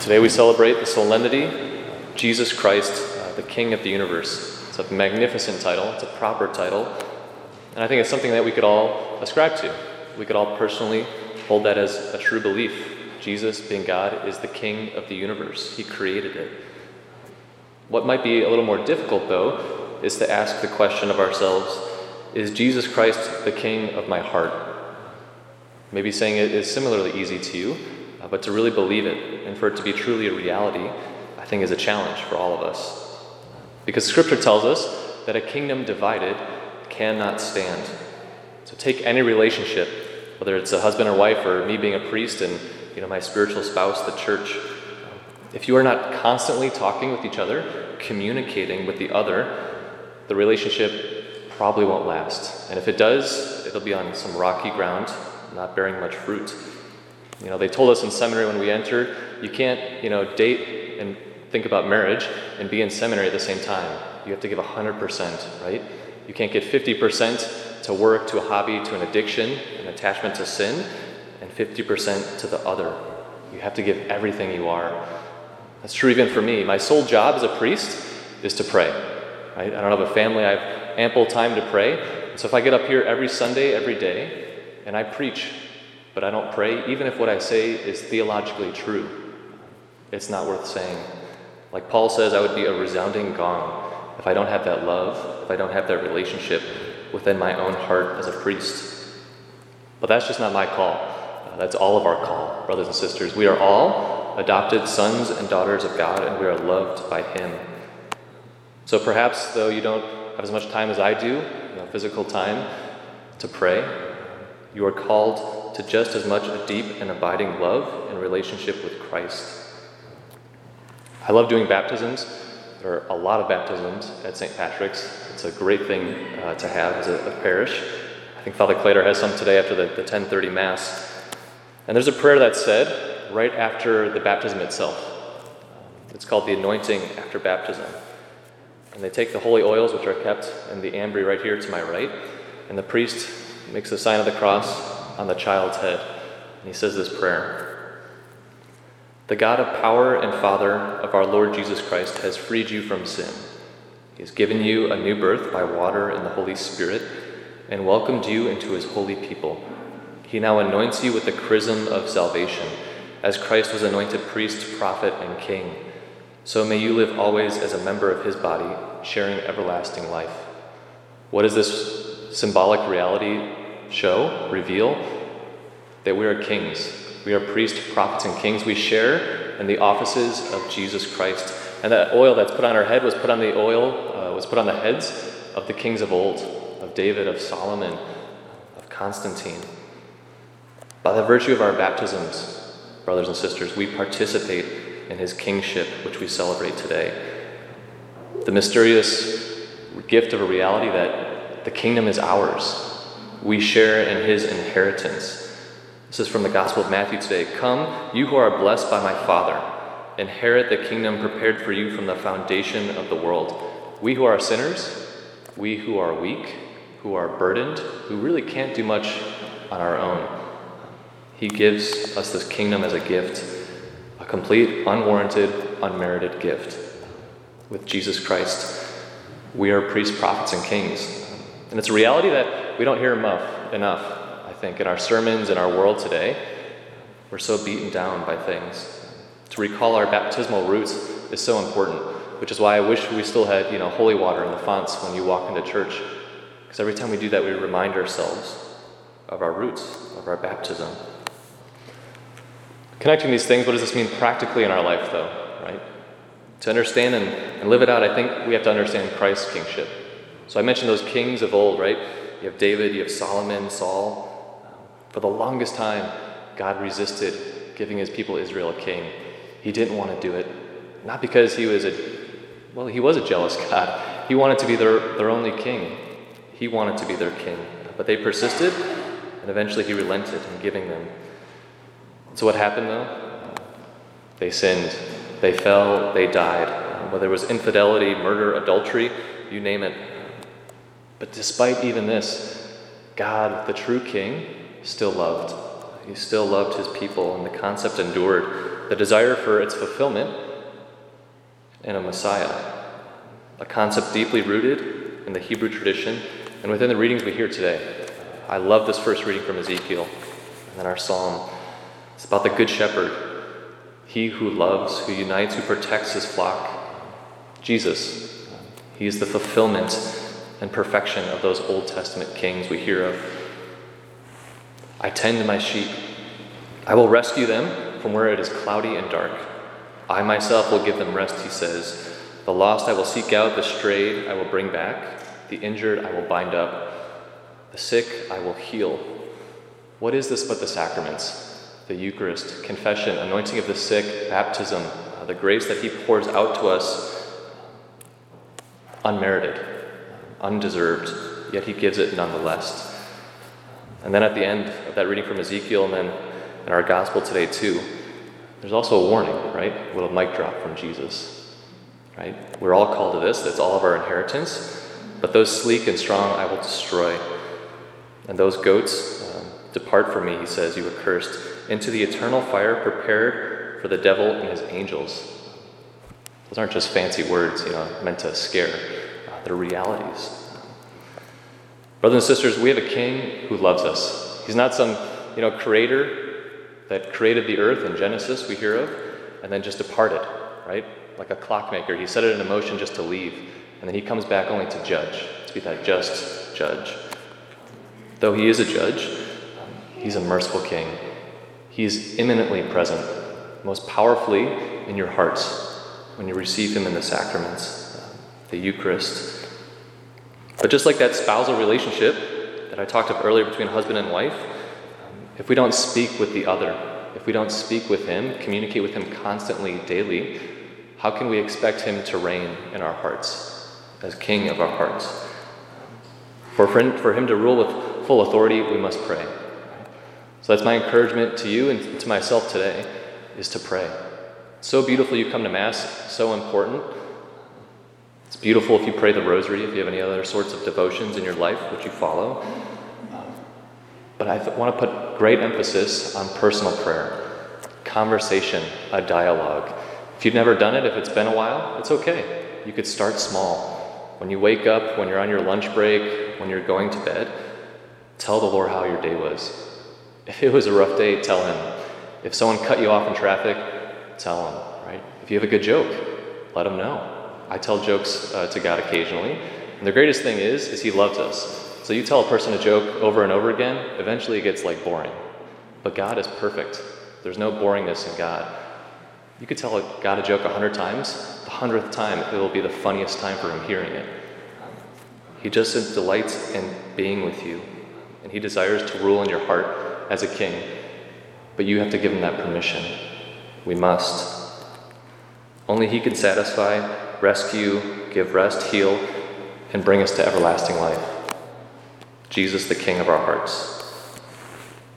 Today we celebrate the solemnity of Jesus Christ, uh, the King of the universe. It's a magnificent title, it's a proper title, and I think it's something that we could all ascribe to. We could all personally hold that as a true belief. Jesus, being God, is the King of the universe, He created it. What might be a little more difficult, though, is to ask the question of ourselves Is Jesus Christ the King of my heart? Maybe saying it is similarly easy to you, uh, but to really believe it and for it to be truly a reality, I think is a challenge for all of us. Because Scripture tells us that a kingdom divided cannot stand. So take any relationship, whether it's a husband or wife, or me being a priest and you know my spiritual spouse, the church. If you are not constantly talking with each other, communicating with the other, the relationship probably won't last. And if it does, it'll be on some rocky ground, not bearing much fruit. You know, they told us in seminary when we entered, you can't, you know, date and think about marriage and be in seminary at the same time. You have to give 100%, right? You can't get 50% to work, to a hobby, to an addiction, an attachment to sin, and 50% to the other. You have to give everything you are. That's true even for me. My sole job as a priest is to pray. Right? I don't have a family, I have ample time to pray. So if I get up here every Sunday, every day, and I preach but I don't pray, even if what I say is theologically true, it's not worth saying. Like Paul says, I would be a resounding gong if I don't have that love, if I don't have that relationship within my own heart as a priest. But that's just not my call. Uh, that's all of our call, brothers and sisters. We are all adopted sons and daughters of God, and we are loved by Him. So perhaps, though you don't have as much time as I do, you know, physical time, to pray, you are called to just as much a deep and abiding love and relationship with Christ. I love doing baptisms. There are a lot of baptisms at St. Patrick's. It's a great thing uh, to have as a, a, parish. I think Father Clater has some today after the, the 1030 Mass. And there's a prayer that's said right after the baptism itself. It's called the anointing after baptism. And they take the holy oils, which are kept in the ambry right here to my right, and the priest makes the sign of the cross on the child's head. And he says this prayer The God of power and Father of our Lord Jesus Christ has freed you from sin. He has given you a new birth by water and the Holy Spirit and welcomed you into his holy people. He now anoints you with the chrism of salvation, as Christ was anointed priest, prophet, and king. So may you live always as a member of his body, sharing everlasting life. What is this symbolic reality show, reveal that we are kings. We are priests, prophets, and kings. We share in the offices of Jesus Christ. And that oil that's put on our head was put on the oil, uh, was put on the heads of the kings of old, of David, of Solomon, of Constantine. By the virtue of our baptisms, brothers and sisters, we participate in his kingship, which we celebrate today. The mysterious gift of a reality that the kingdom is ours, we share in his inheritance. This is from the Gospel of Matthew today. Come, you who are blessed by my Father, inherit the kingdom prepared for you from the foundation of the world. We who are sinners, we who are weak, who are burdened, who really can't do much on our own, he gives us this kingdom as a gift, a complete, unwarranted, unmerited gift. With Jesus Christ, we are priests, prophets, and kings. And it's a reality that we don't hear enough, enough, I think, in our sermons in our world today. We're so beaten down by things. To recall our baptismal roots is so important, which is why I wish we still had, you know, holy water in the fonts when you walk into church. Because every time we do that, we remind ourselves of our roots, of our baptism. Connecting these things, what does this mean practically in our life, though, right? To understand and, and live it out, I think we have to understand Christ's kingship. So I mentioned those kings of old, right? You have David, you have Solomon, Saul. Um, for the longest time, God resisted giving his people Israel a king. He didn't want to do it. Not because he was a, well, he was a jealous God. He wanted to be their, their only king. He wanted to be their king. But they persisted, and eventually he relented in giving them. So what happened though? They sinned. They fell. They died. Whether it was infidelity, murder, adultery, you name it, but despite even this, God, the true King, still loved. He still loved his people, and the concept endured the desire for its fulfillment in a Messiah, a concept deeply rooted in the Hebrew tradition and within the readings we hear today. I love this first reading from Ezekiel and then our psalm. It's about the Good Shepherd, he who loves, who unites, who protects his flock. Jesus, he is the fulfillment and perfection of those Old Testament kings we hear of. I tend my sheep. I will rescue them from where it is cloudy and dark. I myself will give them rest, he says. The lost I will seek out, the strayed I will bring back, the injured I will bind up, the sick I will heal. What is this but the sacraments? The Eucharist, confession, anointing of the sick, baptism, uh, the grace that he pours out to us unmerited, undeserved, yet he gives it nonetheless. And then at the end of that reading from Ezekiel, and then in our gospel today, too, there's also a warning, right? A little mic drop from Jesus, right? We're all called to this, that's all of our inheritance. But those sleek and strong I will destroy. And those goats, um, depart from me, he says, you accursed, into the eternal fire prepared for the devil and his angels. Those aren't just fancy words, you know, meant to scare. They're realities. Brothers and sisters, we have a king who loves us. He's not some, you know, creator that created the earth in Genesis, we hear of, and then just departed, right? Like a clockmaker. He set it in motion just to leave, and then he comes back only to judge, to be that just judge. Though he is a judge, he's a merciful king. He is immanently present, most powerfully in your hearts when you receive him in the sacraments, the Eucharist. But just like that spousal relationship that I talked of earlier between husband and wife, if we don't speak with the other, if we don't speak with Him, communicate with Him constantly, daily, how can we expect Him to reign in our hearts as King of our hearts? For, for Him to rule with full authority, we must pray. So that's my encouragement to you and to myself today is to pray. So beautiful you come to Mass, so important. It's beautiful if you pray the rosary, if you have any other sorts of devotions in your life which you follow. But I want to put great emphasis on personal prayer, conversation, a dialogue. If you've never done it, if it's been a while, it's okay. You could start small. When you wake up, when you're on your lunch break, when you're going to bed, tell the Lord how your day was. If it was a rough day, tell Him. If someone cut you off in traffic, tell Him, right? If you have a good joke, let Him know. I tell jokes uh, to God occasionally. And the greatest thing is, is He loves us. So you tell a person a joke over and over again, eventually it gets like boring. But God is perfect. There's no boringness in God. You could tell God a joke a hundred times, the hundredth time it will be the funniest time for him hearing it. He just delights in being with you, and he desires to rule in your heart as a king. But you have to give him that permission. We must. Only he can satisfy, rescue, give rest, heal, and bring us to everlasting life. Jesus, the King of our hearts.